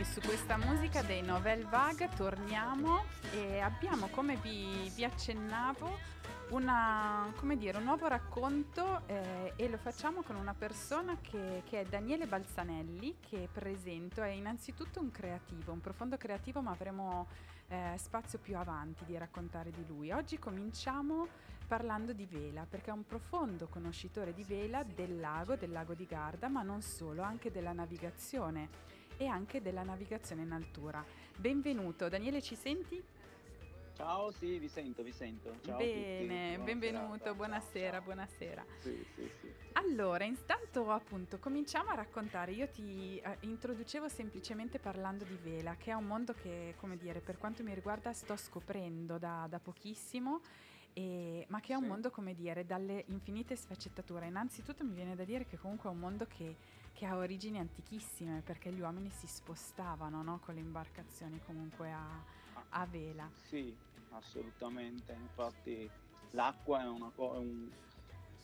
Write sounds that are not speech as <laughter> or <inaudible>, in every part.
E su questa musica dei Novel Vague torniamo e abbiamo, come vi, vi accennavo, una, dire, un nuovo racconto eh, e lo facciamo con una persona che, che, è Daniele Balzanelli, che presento, è innanzitutto un creativo, un profondo creativo, ma avremo eh, spazio più avanti di raccontare di lui. Oggi cominciamo parlando di vela, perché è un profondo conoscitore di vela del lago, del lago di Garda, ma non solo, anche della navigazione e anche della navigazione in altura. Benvenuto, Daniele, ci senti? Ciao, sì, vi sento, vi sento. Ciao Bene, benvenuto, buonasera, ciao. buonasera. Sì, sì, sì. Allora, intanto appunto cominciamo a raccontare. Io ti eh, introducevo semplicemente parlando di vela, che è un mondo che, come dire, per quanto mi riguarda sto scoprendo da, da pochissimo e, ma che è un mondo, come dire, dalle infinite sfaccettature. Innanzitutto mi viene da dire che comunque è un mondo che, che ha origini antichissime, perché gli uomini si spostavano no? con le imbarcazioni comunque a, a, vela. Sì, assolutamente. Infatti l'acqua è, una, è un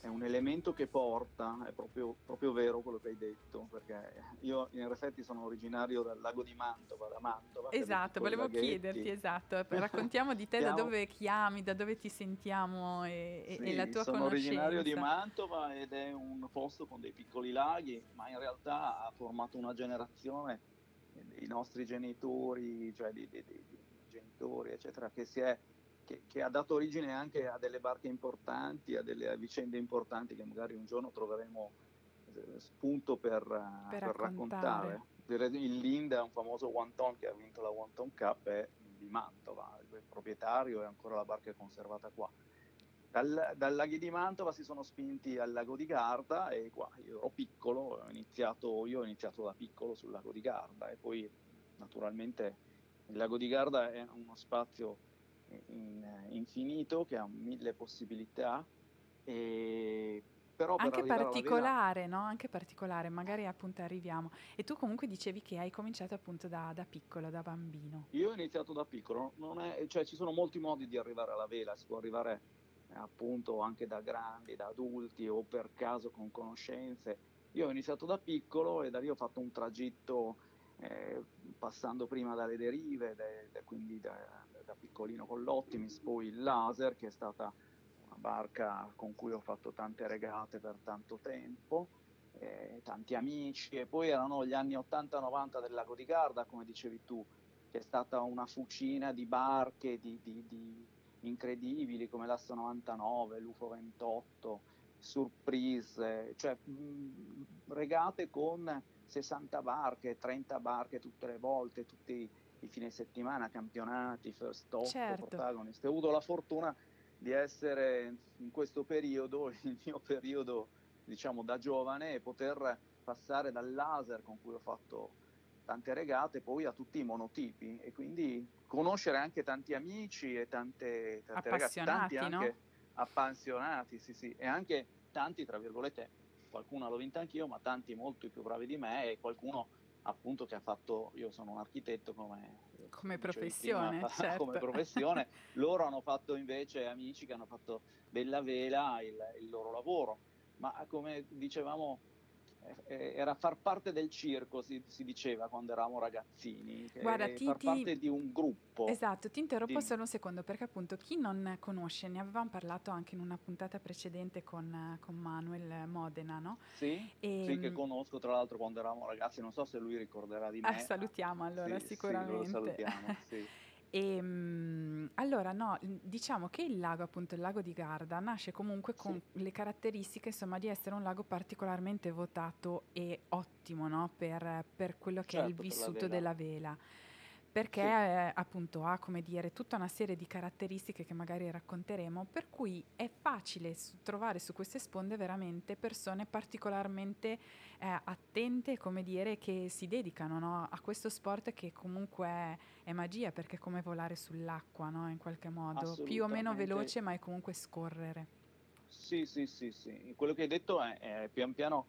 è un elemento che porta, è proprio, proprio, vero quello che hai detto, perché io in effetti sono originario dal lago di Mantova, da Mantova. Esatto, volevo laghetti. chiederti, esatto, <laughs> raccontiamo di te, Siamo... da dove chiami, da dove ti sentiamo e, sì, e la tua sono conoscenza. Sono originario di Mantova ed è un posto con dei piccoli laghi, ma in realtà ha formato una generazione dei nostri genitori, cioè dei, dei, dei genitori, eccetera, che si è che, che, ha dato origine anche a delle barche importanti, a delle vicende importanti che magari un giorno troveremo eh, spunto per, eh, per, per raccontare. Il Linda, un famoso Wanton che ha vinto la Wanton Cup, è di Mantova, il proprietario è ancora la barca conservata qua. Dal, dal laghi di Mantova si sono spinti al lago di Garda e qua io ero piccolo, ho iniziato, io ho iniziato da piccolo sul lago di Garda e poi naturalmente il lago di Garda è uno spazio in, infinito che ha mille possibilità e però anche particolare, vela... no? Anche particolare, magari appunto arriviamo. E tu comunque dicevi che hai cominciato appunto da, da piccolo, da bambino. Io ho iniziato da piccolo, è, cioè ci sono molti modi di arrivare alla vela, si può arrivare eh, appunto anche da grandi, da adulti o per caso con conoscenze. Io ho iniziato da piccolo e da lì ho fatto un tragitto eh, passando prima dalle derive, de, de, quindi da, da, piccolino con l'Optimis, poi il Laser che è stata una barca con cui ho fatto tante regate per tanto tempo, eh, tanti amici e poi erano gli anni 80-90 del lago di Garda, come dicevi tu, che è stata una fucina di barche di, di, di incredibili come l'Asso 99, l'UFO 28, Surprise, cioè mh, regate con 60 barche, 30 barche tutte le volte, tutti i fine settimana, campionati, first top, certo. protagonist. Ho avuto la fortuna di essere in questo periodo, <laughs> il mio periodo diciamo da giovane, e poter passare dal laser con cui ho fatto tante regate poi a tutti i monotipi e quindi conoscere anche tanti amici e tante, tante ragazze, tanti anche no? appassionati, sì, sì, e anche tanti, tra virgolette, qualcuno l'ho vinta anch'io, ma tanti molto più bravi di me e qualcuno appunto che ha fatto, io sono un architetto come, come professione, <laughs> prima, certo. come professione, <laughs> loro hanno fatto invece amici che hanno fatto della vela il, il loro lavoro, ma come dicevamo era far parte del circo, si, si, diceva quando eravamo ragazzini, Guarda, ti, far ti, parte di un gruppo. Esatto, ti interrompo di... solo un secondo perché appunto chi non conosce, ne avevamo parlato anche in una puntata precedente con, con Manuel Modena, no? Sì, e, sì, che ehm, conosco tra l'altro quando eravamo ragazzi, non so se lui ricorderà di me. Ah, salutiamo allora sì, sicuramente. Sì, lo salutiamo, sì. <laughs> E, ehm, allora, no, diciamo che il lago, appunto il lago di Garda, nasce comunque con sì. le caratteristiche insomma, di essere un lago particolarmente votato e ottimo no? per, per, quello che certo, è il certo, vissuto della vela perché sì. eh, appunto ha come dire tutta una serie di caratteristiche che magari racconteremo, per cui è facile su- trovare su queste sponde veramente persone particolarmente eh, attente, come dire, che si dedicano no? a questo sport che comunque è, è, magia, perché è come volare sull'acqua, no? in qualche modo, più o meno veloce, ma è comunque scorrere. Sì, sì, sì, sì. Quello che hai detto è, è pian piano,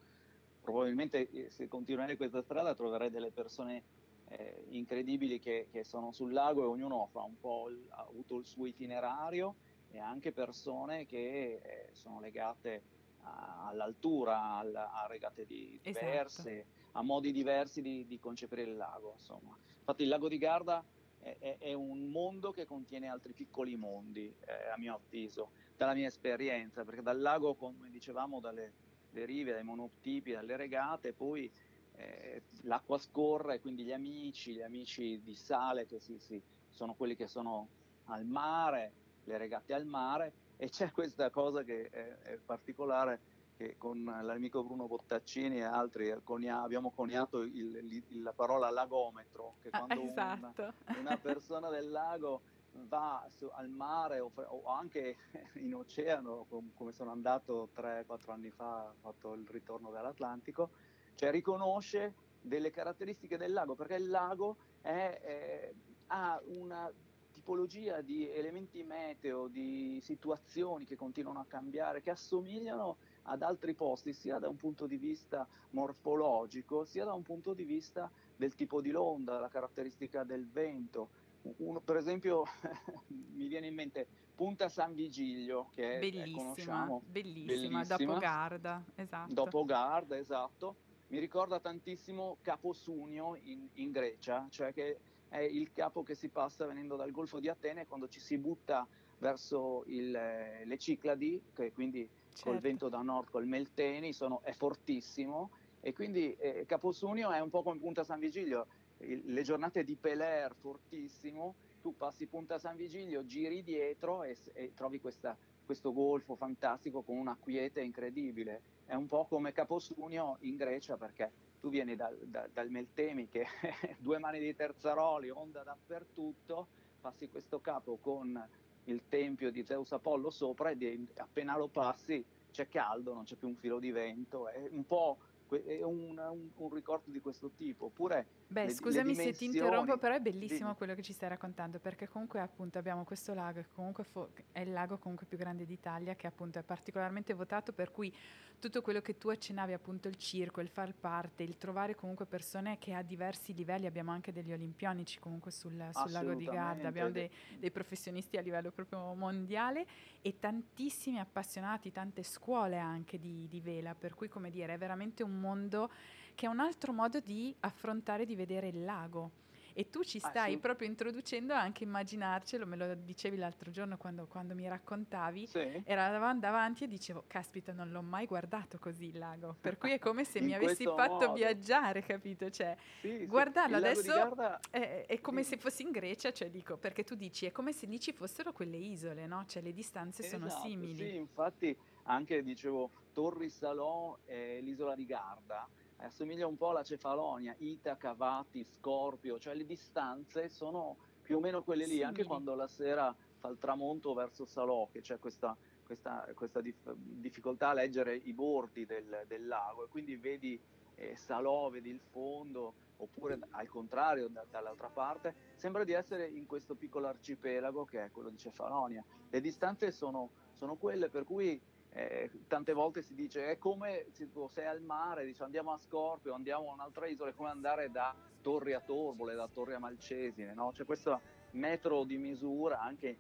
probabilmente eh, se continuerai questa strada troverai delle persone eh, incredibili che, che, sono sul lago e ognuno fa un po' il, ha avuto il suo itinerario e anche persone che eh, sono legate a, all'altura, alla, a regate di, diverse, esatto. a modi diversi di, di, concepire il lago. Insomma. Infatti il lago di Garda è, è, è un mondo che contiene altri piccoli mondi, eh, a mio avviso, dalla mia esperienza, perché dal lago, come dicevamo, dalle rive, dai monotipi, dalle regate, poi eh, l'acqua scorre, quindi gli amici, gli amici di sale che si, si, sono quelli che sono al mare, le regate al mare, e c'è questa cosa che è, è particolare che con l'amico Bruno Bottaccini e altri conia- abbiamo coniato il, il, la parola lagometro, che ah, quando esatto. una, una, persona del lago va su, al mare o, o, anche <laughs> in oceano, com- come sono andato 3-4 anni fa, ho fatto il ritorno dall'Atlantico, cioè riconosce delle caratteristiche del lago, perché il lago è, è, ha una tipologia di elementi meteo, di situazioni che continuano a cambiare, che assomigliano ad altri posti, sia da un punto di vista morfologico, sia da un punto di vista del tipo di l'onda, la caratteristica del vento. Uno, per esempio, <laughs> mi viene in mente Punta San Vigilio, che bellissima, conosciamo. Bellissima, bellissima, dopo Garda, esatto. Dopo Garda, esatto. Mi ricorda tantissimo Capo Sunio in, in Grecia, cioè che è il capo che si passa venendo dal Golfo di Atene quando ci si butta verso il, le Cicladi, che quindi certo. col vento da nord, col Melteni, sono, è fortissimo e quindi eh, Caposunio è un po' come Punta San Vigilio, il, le giornate di Peler fortissimo, tu passi Punta San Vigilio, giri dietro e, e trovi questa, questo golfo fantastico con una quiete incredibile. È un po' come Caposunio in Grecia perché tu vieni dal, da, dal Meltemi che <laughs> due mani di terzaroli, onda dappertutto, passi questo capo con il tempio di Zeus Apollo sopra e appena lo passi c'è caldo, non c'è più un filo di vento, è un po' è un, un, un, ricordo di questo tipo. Oppure Beh, le, scusami le se ti interrompo, però è bellissimo di... quello che ci stai raccontando, perché comunque appunto abbiamo questo lago, che comunque fo- è il lago comunque più grande d'Italia, che appunto è particolarmente votato, per cui tutto quello che tu accennavi, appunto il circo, il far parte, il trovare comunque persone che a diversi livelli, abbiamo anche degli olimpionici comunque sul, sul lago di Garda, abbiamo dei, dei professionisti a livello proprio mondiale e tantissimi appassionati, tante scuole anche di, di vela, per cui come dire è veramente un mondo che è un altro modo di affrontare, di vedere il lago. E tu ci stai ah, sì. proprio introducendo anche immaginarcelo, me lo dicevi l'altro giorno quando, quando mi raccontavi, sì. eravamo davanti e dicevo, caspita, non l'ho mai guardato così il lago, per cui è come se <laughs> mi avessi fatto modo. viaggiare, capito? Cioè, sì, guardarlo adesso Garda... è, è, come se fossi in Grecia, cioè dico, perché tu dici, è come se lì ci fossero quelle isole, no? Cioè le distanze esatto, sono simili. Sì, infatti anche, dicevo, Torri Salò e l'isola di Garda, assomiglia un po' alla Cefalonia, Itaca, Vati, Scorpio, cioè le distanze sono più o meno quelle lì, sì. anche quando la sera fa il tramonto verso Salò, che c'è questa, questa, questa dif- difficoltà a leggere i bordi del, del lago e quindi vedi eh, Salò, vedi il fondo, oppure al contrario da, dall'altra parte, sembra di essere in questo piccolo arcipelago che è quello di Cefalonia. Le distanze sono, sono quelle per cui eh, tante volte si dice è come se sei al mare, dice andiamo a Scorpio, andiamo a un'altra isola, è come andare da Torri a Torbole, da Torri a Malcesine, no? c'è questo metro di misura anche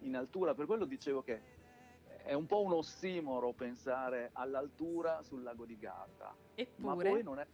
in altura, per quello dicevo che è un po' un ossimoro pensare all'altura sul lago di Garda, eppure, ma poi non è,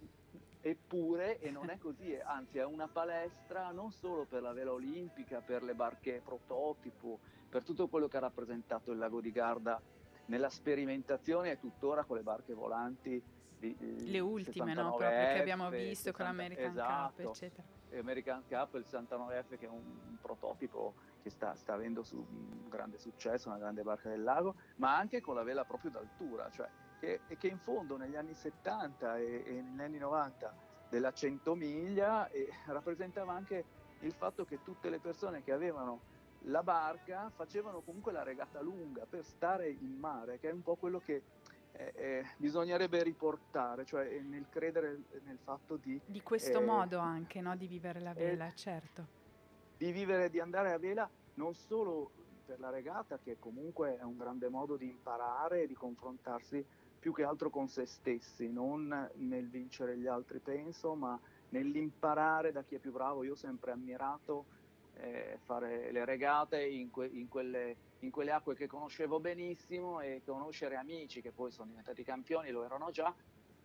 eppure e non è così, anzi è una palestra non solo per la vela olimpica, per le barche prototipo, per tutto quello che ha rappresentato il lago di Garda nella sperimentazione è tuttora con le barche volanti. Di, le ultime, no? Proprio che abbiamo visto 60, con l'American esatto, Cup, eccetera. American Cup, il 69F che è un, un prototipo che sta, sta, avendo su, un grande successo, una grande barca del lago, ma anche con la vela proprio d'altura, cioè che, che in fondo negli anni 70 e, e negli anni 90 della 100 miglia eh, rappresentava anche il fatto che tutte le persone che avevano la barca facevano comunque la regata lunga per stare in mare, che è un po' quello che eh, eh, bisognerebbe riportare, cioè nel credere nel fatto di... Di questo eh, modo anche, no? Di vivere la vela, eh, certo. Di vivere, di andare a vela non solo per la regata, che comunque è un grande modo di imparare e di confrontarsi più che altro con se stessi, non nel vincere gli altri, penso, ma nell'imparare da chi è più bravo. Io ho sempre ammirato eh, fare le regate in, que- in, quelle, in, quelle, acque che conoscevo benissimo e conoscere amici che poi sono diventati campioni, lo erano già,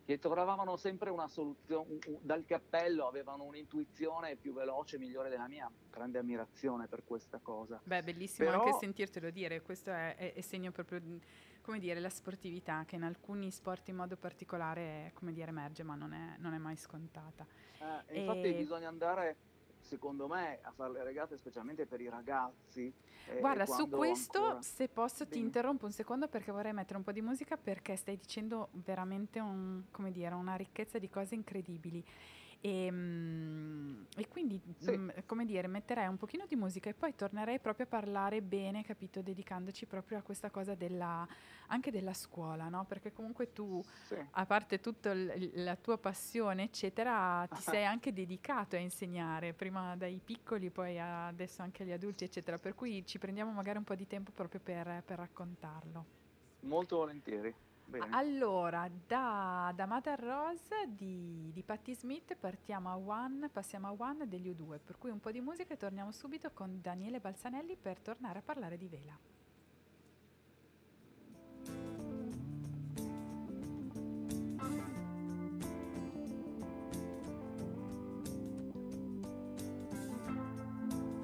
che trovavano sempre una soluzione, dal cappello avevano un'intuizione più veloce, migliore della mia, grande ammirazione per questa cosa. Beh, bellissimo Però... anche sentirtelo dire, questo è, è, è segno proprio, come dire, la sportività che in alcuni sport in modo particolare, come dire, emerge, ma non è, non è mai scontata. Eh, infatti e... bisogna andare secondo me, a fare le regate, specialmente per i ragazzi. Eh, Guarda, su questo, ancora... se posso, ti interrompo un secondo perché vorrei mettere un po' di musica perché stai dicendo veramente un, dire, una ricchezza di cose incredibili. E, ehm, e quindi, sì. mh, come dire, metterei un pochino di musica e poi tornerei proprio a parlare bene, capito, dedicandoci proprio a questa cosa della, anche della scuola, no? Perché comunque tu, sì. a parte tutta la tua passione, eccetera, ti sei <laughs> anche dedicato a insegnare, prima dai piccoli, poi adesso anche agli adulti, eccetera. Per cui ci prendiamo magari un po' di tempo proprio per, per raccontarlo. Molto volentieri. Bene. Allora, da, da Mother Rose di, di Patti Smith partiamo a One, passiamo a One degli U2, per cui un po' di musica e torniamo subito con Daniele Balzanelli per tornare a parlare di vela.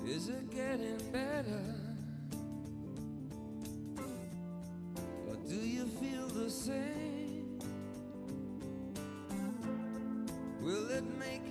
Is it getting better? Will it make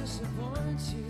disappoint you.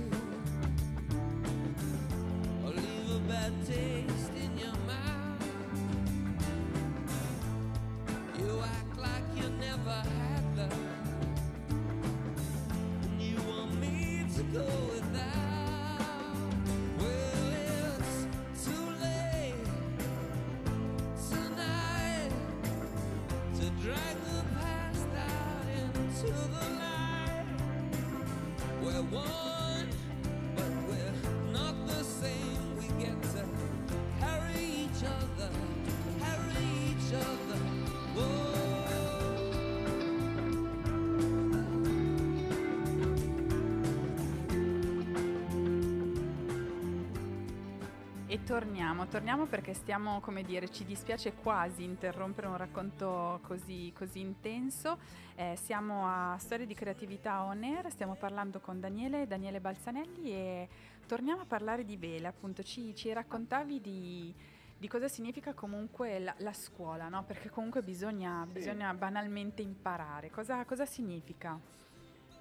Torniamo, torniamo perché stiamo, come dire, ci dispiace quasi interrompere un racconto così, così intenso. Eh, siamo a Storie di Creatività On Air, stiamo parlando con Daniele, Daniele Balzanelli e torniamo a parlare di vele, appunto ci, ci raccontavi di, di, cosa significa comunque la, la scuola, no? Perché comunque bisogna, sì. bisogna banalmente imparare. Cosa, cosa significa?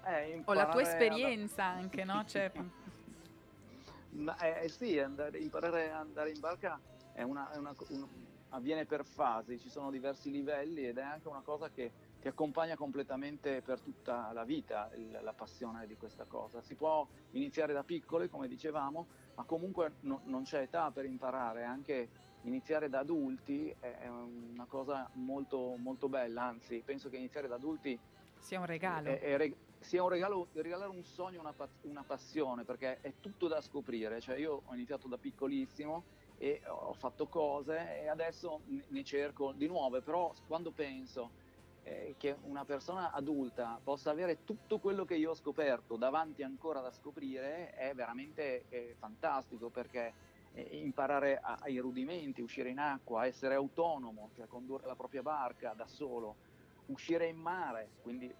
Eh, o la tua esperienza anche, no? Cioè, <laughs> eh, eh, sì, andare, imparare ad andare in barca è una, è una, un, avviene per fasi, ci sono diversi livelli ed è anche una cosa che ti accompagna completamente per tutta la vita il, la passione di questa cosa. Si può iniziare da piccoli, come dicevamo, ma comunque no, non c'è età per imparare, anche iniziare da adulti è una cosa molto, molto bella, anzi penso che iniziare da adulti sia un regalo. È, è, sia un regalo, regalare un sogno, una, una, passione, perché è tutto da scoprire. Cioè io ho iniziato da piccolissimo e ho fatto cose e adesso ne cerco di nuove, però quando penso eh, che una persona adulta possa avere tutto quello che io ho scoperto davanti ancora da scoprire è veramente eh, fantastico perché eh, imparare a, ai rudimenti, uscire in acqua, essere autonomo, cioè condurre la propria barca da solo, uscire in mare, quindi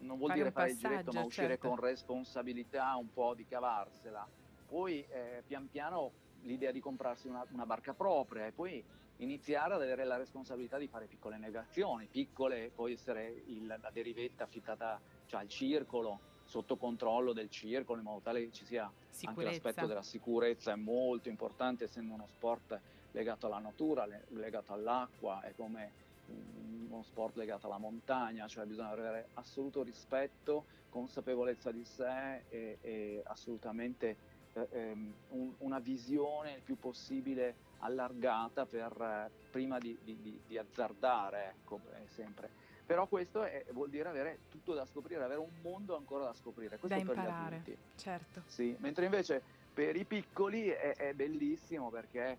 non vuol fare dire fare il giretto, ma uscire certo. con responsabilità, un po' di cavarsela. Poi eh, pian piano l'idea di comprarsi una, una, barca propria e poi iniziare ad avere la responsabilità di fare piccole negazioni, piccole, può essere il, la derivetta affittata cioè, al circolo, sotto controllo del circolo, in modo tale che ci sia sicurezza. anche l'aspetto della sicurezza, è molto importante essendo uno sport legato alla natura, legato all'acqua, è come uno sport legato alla montagna, cioè bisogna avere assoluto rispetto, consapevolezza di sé e, e assolutamente eh, ehm, un, una visione il più possibile allargata per, eh, prima di, di, di, azzardare, ecco, sempre. Però questo è, vuol dire avere tutto da scoprire, avere un mondo ancora da scoprire. Questo da imparare, certo. Sì, mentre invece per i piccoli è, è bellissimo perché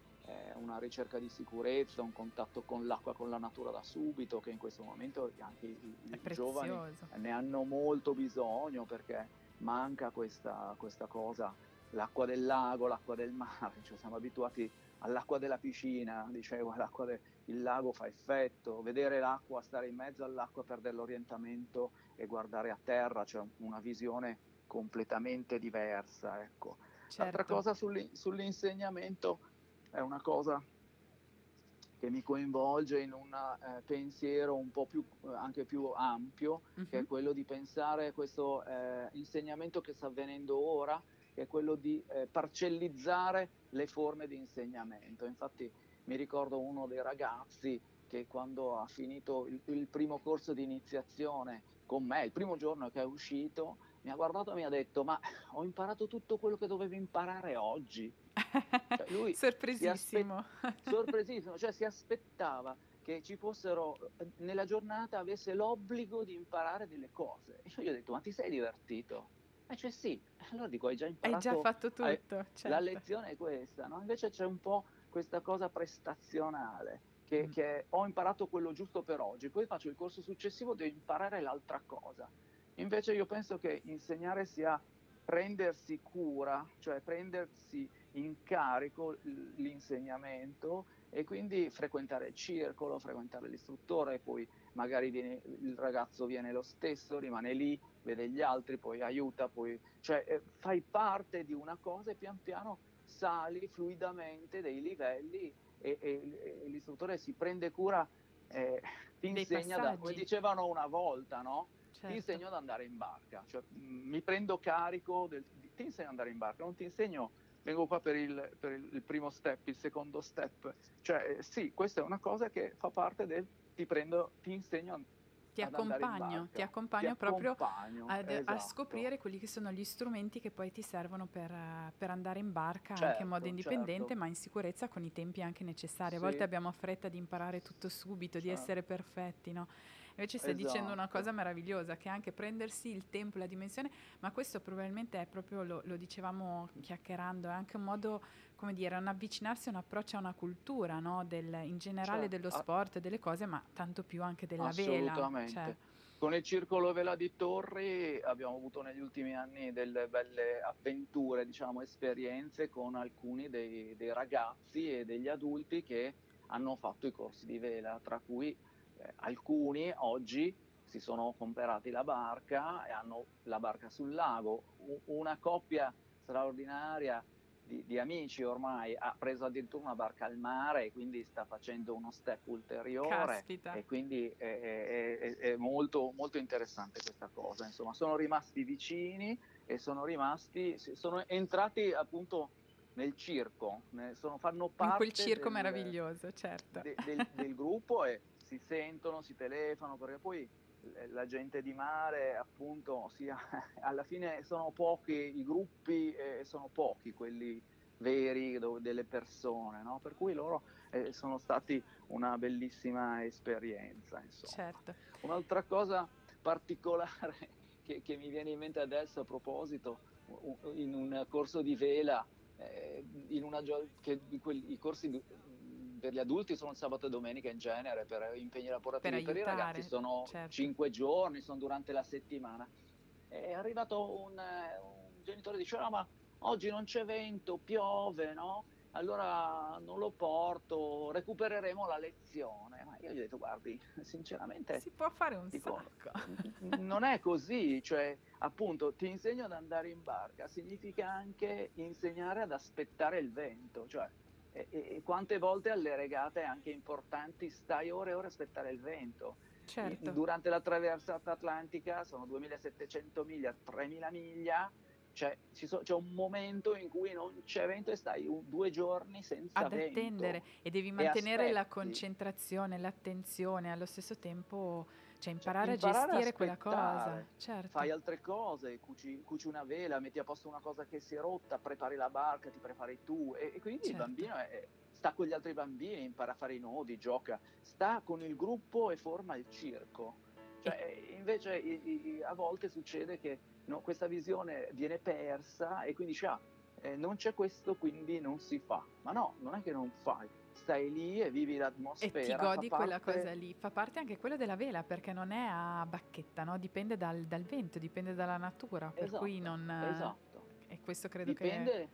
una ricerca di sicurezza, un contatto con l'acqua, con la natura da subito, che in questo momento anche i, i giovani ne hanno molto bisogno perché manca questa, questa cosa, l'acqua del lago, l'acqua del mare, <laughs> cioè siamo abituati all'acqua della piscina, dicevo, l'acqua del lago fa effetto, vedere l'acqua, stare in mezzo all'acqua, perdere l'orientamento e guardare a terra, cioè una visione completamente diversa. Ecco. Certo. L'altra cosa sull'insegnamento è una cosa che mi coinvolge in un eh, pensiero un po' più, anche più ampio, uh-huh. che è quello di pensare a questo eh, insegnamento che sta avvenendo ora, che è quello di eh, parcellizzare le forme di insegnamento. Infatti mi ricordo uno dei ragazzi che quando ha finito il, il primo corso di iniziazione con me, il primo giorno che è uscito, mi ha guardato e mi ha detto ma ho imparato tutto quello che dovevo imparare oggi. Cioè, <laughs> lui sorpresissimo. Aspe- sorpresissimo, cioè si aspettava che ci fossero, nella giornata avesse l'obbligo di imparare delle cose. E io gli ho detto ma ti sei divertito? E cioè sì, allora dico hai già imparato. Hai già fatto tutto. Hai, certo. La lezione è questa, no? Invece c'è un po' questa cosa prestazionale. Che, mm. che ho imparato quello giusto per oggi, poi faccio il corso successivo, devo imparare l'altra cosa. Invece io penso che insegnare sia prendersi cura, cioè prendersi in carico l'insegnamento e quindi frequentare il circolo, frequentare l'istruttore, poi magari viene, il ragazzo viene lo stesso, rimane lì, vede gli altri, poi aiuta, poi, cioè eh, fai parte di una cosa e pian piano sali fluidamente dei livelli e, e, e l'istruttore si prende cura, eh, ti insegna, da, come dicevano una volta, no? Certo. Ti insegno ad andare in barca, cioè, mh, mi prendo carico, del, ti insegno ad andare in barca, non ti insegno vengo qua per il, per il, primo step, il secondo step. Cioè, eh, sì, questa è una cosa che fa parte del ti prendo, ti insegno ti accompagno, ti accompagno, ti proprio ad, esatto. a scoprire quelli che sono gli strumenti che poi ti servono per, per andare in barca certo, anche in modo certo, indipendente, certo. ma in sicurezza con i tempi anche necessari. A volte abbiamo fretta di imparare tutto subito, certo. di essere perfetti, no? Invece stai esatto. dicendo una cosa esatto. meravigliosa, che è anche prendersi il tempo, la dimensione, ma questo probabilmente è proprio, lo, lo dicevamo chiacchierando, è anche un modo, come dire, un avvicinarsi, un approccio a una cultura, no? Del, in generale certo. dello sport, e delle cose, ma tanto più anche della vela. Assolutamente. Cioè. Con il Circolo Vela di Torri abbiamo avuto negli ultimi anni delle belle avventure, diciamo, esperienze con alcuni dei, dei ragazzi e degli adulti che hanno fatto i corsi di vela, tra cui eh, alcuni oggi si sono comprati la barca e hanno la barca sul lago. U- una coppia straordinaria di, di, amici ormai ha preso addirittura una barca al mare e quindi sta facendo uno step ulteriore. Caspita. E quindi è, è, è, è molto, molto interessante questa cosa. Insomma, sono rimasti vicini e sono rimasti, sono entrati appunto nel circo, sono, fanno parte in quel circo del, meraviglioso, certo. De, del, del gruppo e si sentono, si telefonano, perché poi la gente di mare appunto sia, <laughs> alla fine sono pochi i gruppi e sono pochi quelli veri dove, delle persone, no? per cui loro eh, sono stati una bellissima esperienza. Insomma. Certo. Un'altra cosa particolare <laughs> che, che, mi viene in mente adesso a proposito, in un corso di vela, eh, in una, che, i corsi per gli adulti sono sabato e domenica in genere per impegni lavorativi, per, per i ragazzi sono certo. 5 giorni, sono durante la settimana. È arrivato un, un genitore e diceva: no, ma oggi non c'è vento, piove, no? Allora non lo porto, recupereremo la lezione. Ma io gli ho detto: guardi, sinceramente. Si può fare un dico, sacco. non è così, cioè, appunto, ti insegno ad andare in barca, significa anche insegnare ad aspettare il vento, cioè e, e, quante volte alle regate anche importanti stai ore e ore a aspettare il vento. Certo. Durante la traversata atlantica sono 2700 miglia, 3000 miglia, cioè, so, c'è un momento in cui non c'è vento e stai un, due giorni senza Ad vento. attendere e devi mantenere la aspetti. concentrazione, l'attenzione, allo stesso tempo, cioè Cioè, imparare a imparare a gestire quella cosa, certo, fai altre cose, cuci, cuci una vela, metti a posto una cosa che si è rotta, prepari la barca, ti prepari tu e, e quindi il certo. bambino è- sta con gli altri bambini, impara a fare i nodi, gioca, sta con il gruppo e forma il circo. Cioè, invece i- i- a volte succede che no, questa visione viene persa e quindi dici, ah, eh, non c'è questo, quindi non si fa. Ma no, non è che non fai, stai lì e vivi E l'atmosfera. ti fa godi quella parte- cosa lì. Fa parte anche quello della vela perché non è a bacchetta, no? Dipende dal, dal vento, dipende dalla natura, per cui Esatto, non... esatto. E questo credo Dipende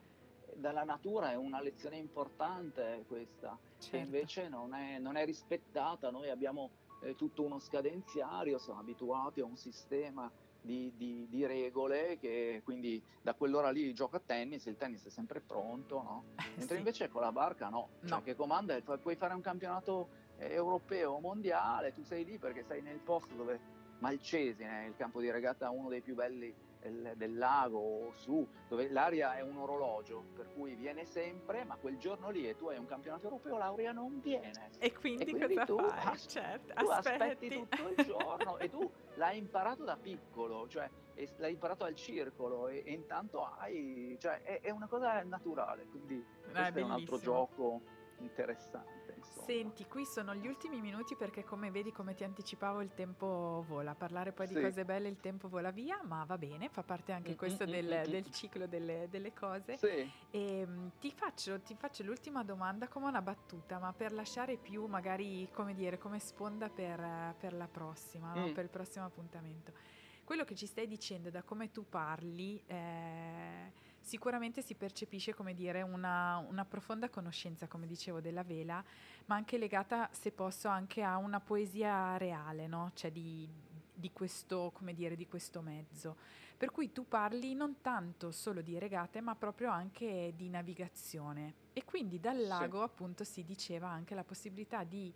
dalla natura, è una lezione importante questa, che... che Certo. invece non è, non è rispettata. Noi abbiamo eh, tutto uno scadenziario, siamo abituati a un sistema di, di- di regole che quindi da quell'ora lì gioca a tennis, il tennis è sempre pronto, no? <laughs> Mentre Sì. invece con la barca no, cioè No. che comanda puoi fare un campionato eh, europeo o mondiale, tu sei lì perché sei nel posto dove Malcesine, il campo di regata uno dei più belli del, del lago o su, dove l'aria è un orologio, per cui viene sempre, ma quel giorno lì e tu hai un campionato europeo, l'aria non viene. E quindi, E quindi tu as- certo, Tu aspetti. aspetti tutto il giorno e tu l'hai imparato da piccolo, cioè l'hai imparato al circolo e, e intanto hai, cioè è, è una cosa naturale, quindi questo è un altro gioco interessante. Insomma. Senti, qui sono gli ultimi minuti perché come vedi, come ti anticipavo, il tempo vola. Parlare poi di Sì. cose belle, il tempo vola via, ma va bene, fa parte anche Mm, questo mm, del, mm, mm. del ciclo delle, delle cose. Sì, E mm, ti faccio, ti faccio l'ultima domanda come una battuta, ma per lasciare più magari, come dire, come sponda per, per la prossima, no? Mm. per il prossimo appuntamento. Quello che ci stai dicendo da come tu parli, eh, sicuramente si percepisce, come dire, una, una profonda conoscenza, come dicevo, della vela, ma anche legata, se posso, anche a una poesia reale, no? Cioè di, di questo, come dire, di questo mezzo. Per cui tu parli non tanto solo di regate, ma proprio anche di navigazione. E quindi dal Sì. lago, appunto, si diceva anche la possibilità di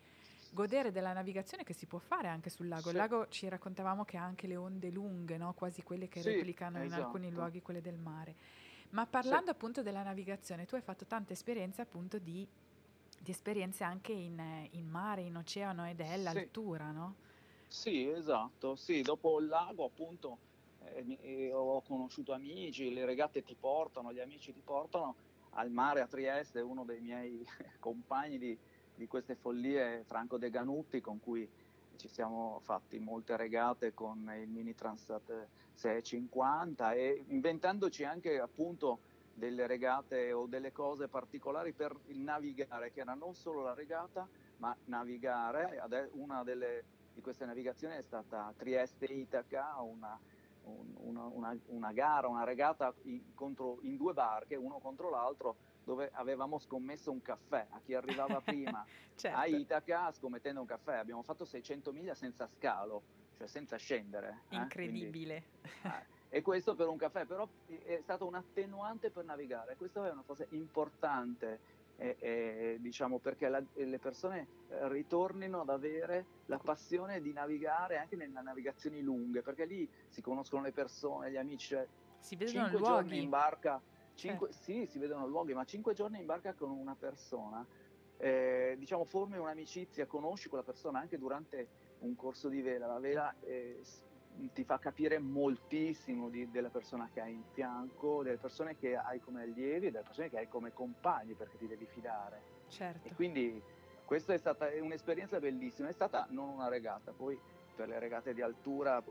godere della navigazione che si può fare anche sul lago. Il Sì. lago ci raccontavamo che ha anche le onde lunghe, no? quasi quelle che Sì, replicano in alcuni esatto. luoghi quelle del mare. Ma parlando appunto della navigazione, tu hai fatto tante esperienze appunto di, di esperienze anche in, in mare, in oceano ed è Sì. l'altura, no? Sì, esatto, sì, dopo il lago appunto eh, eh, ho conosciuto amici, le regate ti portano, gli amici ti portano al mare a Trieste, uno dei miei <laughs> compagni di, di queste follie, Franco De Ganutti, con cui ci siamo fatti molte regate con il Mini Transat 650 e inventandoci anche appunto delle regate o delle cose particolari per il navigare, che era non solo la regata, ma navigare. Una delle, di queste navigazioni è stata Trieste-Itaca, una, un- una, una- una gara, una regata in, contro- in due barche, uno contro l'altro, dove avevamo scommesso un caffè a chi arrivava <laughs> prima Certo. a Itaca scommettendo un caffè. Abbiamo fatto 600 miglia senza scalo, cioè senza scendere. eh, Incredibile. quindi, eh, e questo per un caffè, però è stato un attenuante per navigare. Questa è una cosa importante, eh, eh, diciamo, perché la- le persone eh, ritornino ad avere la passione di navigare anche nelle navigazioni lunghe, perché lì si conoscono le persone, gli amici. Cioè, Si vedono luoghi. in barca, cinque- sì, si vedono luoghi, ma cinque giorni in barca con una persona, eh, diciamo, formi un'amicizia, conosci quella persona anche durante un corso di vela. La vela eh, ti fa capire moltissimo di- della persona che hai in fianco, delle persone che hai come allievi e delle persone che hai come compagni perché ti devi fidare. Certo. E quindi questa è stata un'esperienza bellissima, è stata non una regata, poi per le regate di altura...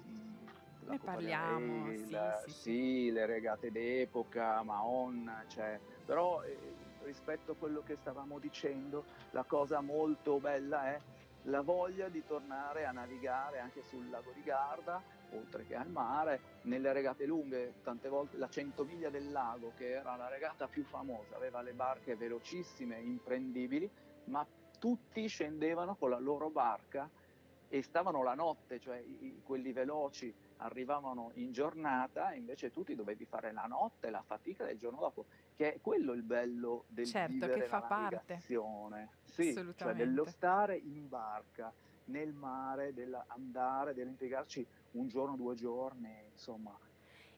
la Ne Coppa parliamo, Rail, sì, sì, sì. sì, le regate d'epoca, Mahon, cioè, però eh, rispetto a quello che stavamo dicendo, la cosa molto bella è la voglia di tornare a navigare anche sul lago di Garda, oltre che al mare, nelle regate lunghe, tante volte la 100 miglia del lago, che era la regata più famosa, aveva le barche velocissime, imprendibili, ma tutti scendevano con la loro barca e stavano la notte, cioè i- quelli veloci arrivavano in giornata, invece tu ti dovevi fare la notte, la fatica del giorno dopo, che è quello il bello del Certo, che fa la parte. Sì, cioè dello stare in barca, nel mare, dell'andare, dell'impiegarci un giorno, due giorni, insomma.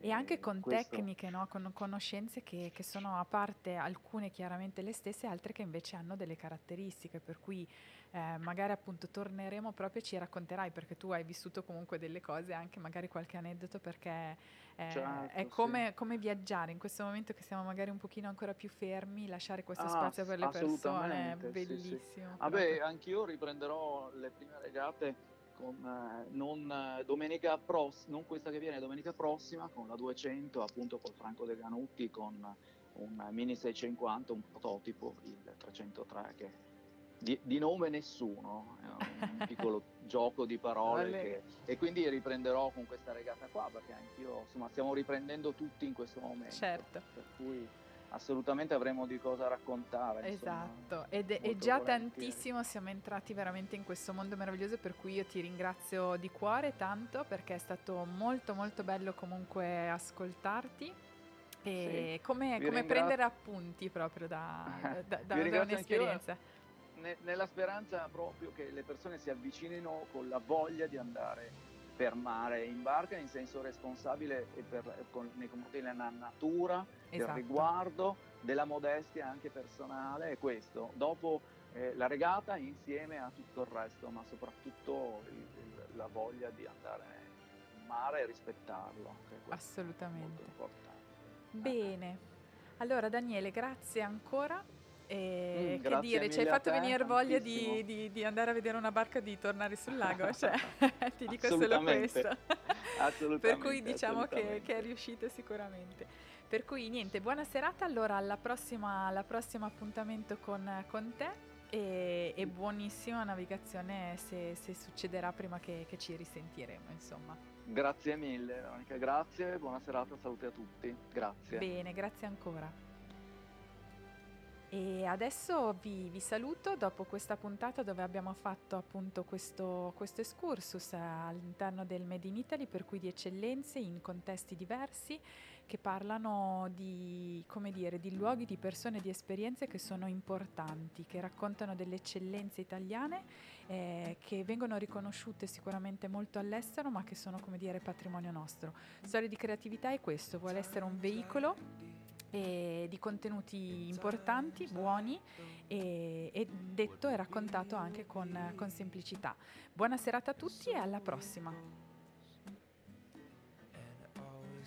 E anche con questo... tecniche, no? con conoscenze che, che, sono a parte alcune chiaramente le stesse, altre che invece hanno delle caratteristiche, per cui eh, magari appunto torneremo proprio e ci racconterai, perché tu hai vissuto comunque delle cose, anche magari qualche aneddoto, perché eh, certo, è come, sì. come, viaggiare in questo momento che siamo magari un pochino ancora più fermi, lasciare questo ah, spazio per le persone, è bellissimo. Sì, sì. Vabbè, anch'io riprenderò le prime regate con, eh, non, eh, domenica pross- non questa che viene, domenica prossima con la 200 appunto col Franco De Ganutti con un Mini 650, un prototipo, il 303 che di, di nome nessuno, è un <laughs> piccolo gioco di parole che, e quindi riprenderò con questa regata qua perché anch'io insomma stiamo riprendendo tutti in questo momento. Certo. Per cui assolutamente avremo di cosa raccontare. Esatto, ed è già volentieri. tantissimo siamo entrati veramente in questo mondo meraviglioso per cui io ti ringrazio di cuore tanto perché è stato molto molto bello comunque ascoltarti. E sì, come, come ringra- prendere appunti proprio da, <laughs> da, da, da un'esperienza. Ne, nella speranza proprio che le persone si avvicinino con la voglia di andare per mare in barca in senso responsabile e per, con, nei confronti della natura, esatto. del riguardo, della modestia anche personale, è questo. Dopo eh, la regata insieme a tutto il resto, ma soprattutto il, il, la voglia di andare in mare e rispettarlo. Assolutamente. Bene. Allora Daniele, grazie ancora e mm, che dire, ci hai fatto venire voglia di, di, di, andare a vedere una barca e di tornare sul lago, <laughs> cioè, <laughs> ti dico solo questo. <laughs> Assolutamente. per cui diciamo che, che, è riuscito sicuramente. Per cui niente, buona serata, allora alla prossima, alla prossima appuntamento con, con te e, e, buonissima navigazione se, se succederà prima che, che, ci risentiremo, insomma. Grazie mille Veronica, grazie, buona serata, salute a tutti, grazie. Bene, grazie ancora. E adesso vi, vi, saluto dopo questa puntata dove abbiamo fatto appunto questo, questo excursus all'interno del Made in Italy, per cui di eccellenze in contesti diversi che parlano di, dire, di luoghi, di persone, di esperienze che sono importanti, che raccontano delle eccellenze italiane eh, che vengono riconosciute sicuramente molto all'estero, ma che sono, come dire, patrimonio nostro. Storia di creatività è questo, vuole essere un veicolo e di contenuti importanti, buoni e, e, detto e raccontato anche con, con semplicità. Buona serata a tutti e alla prossima!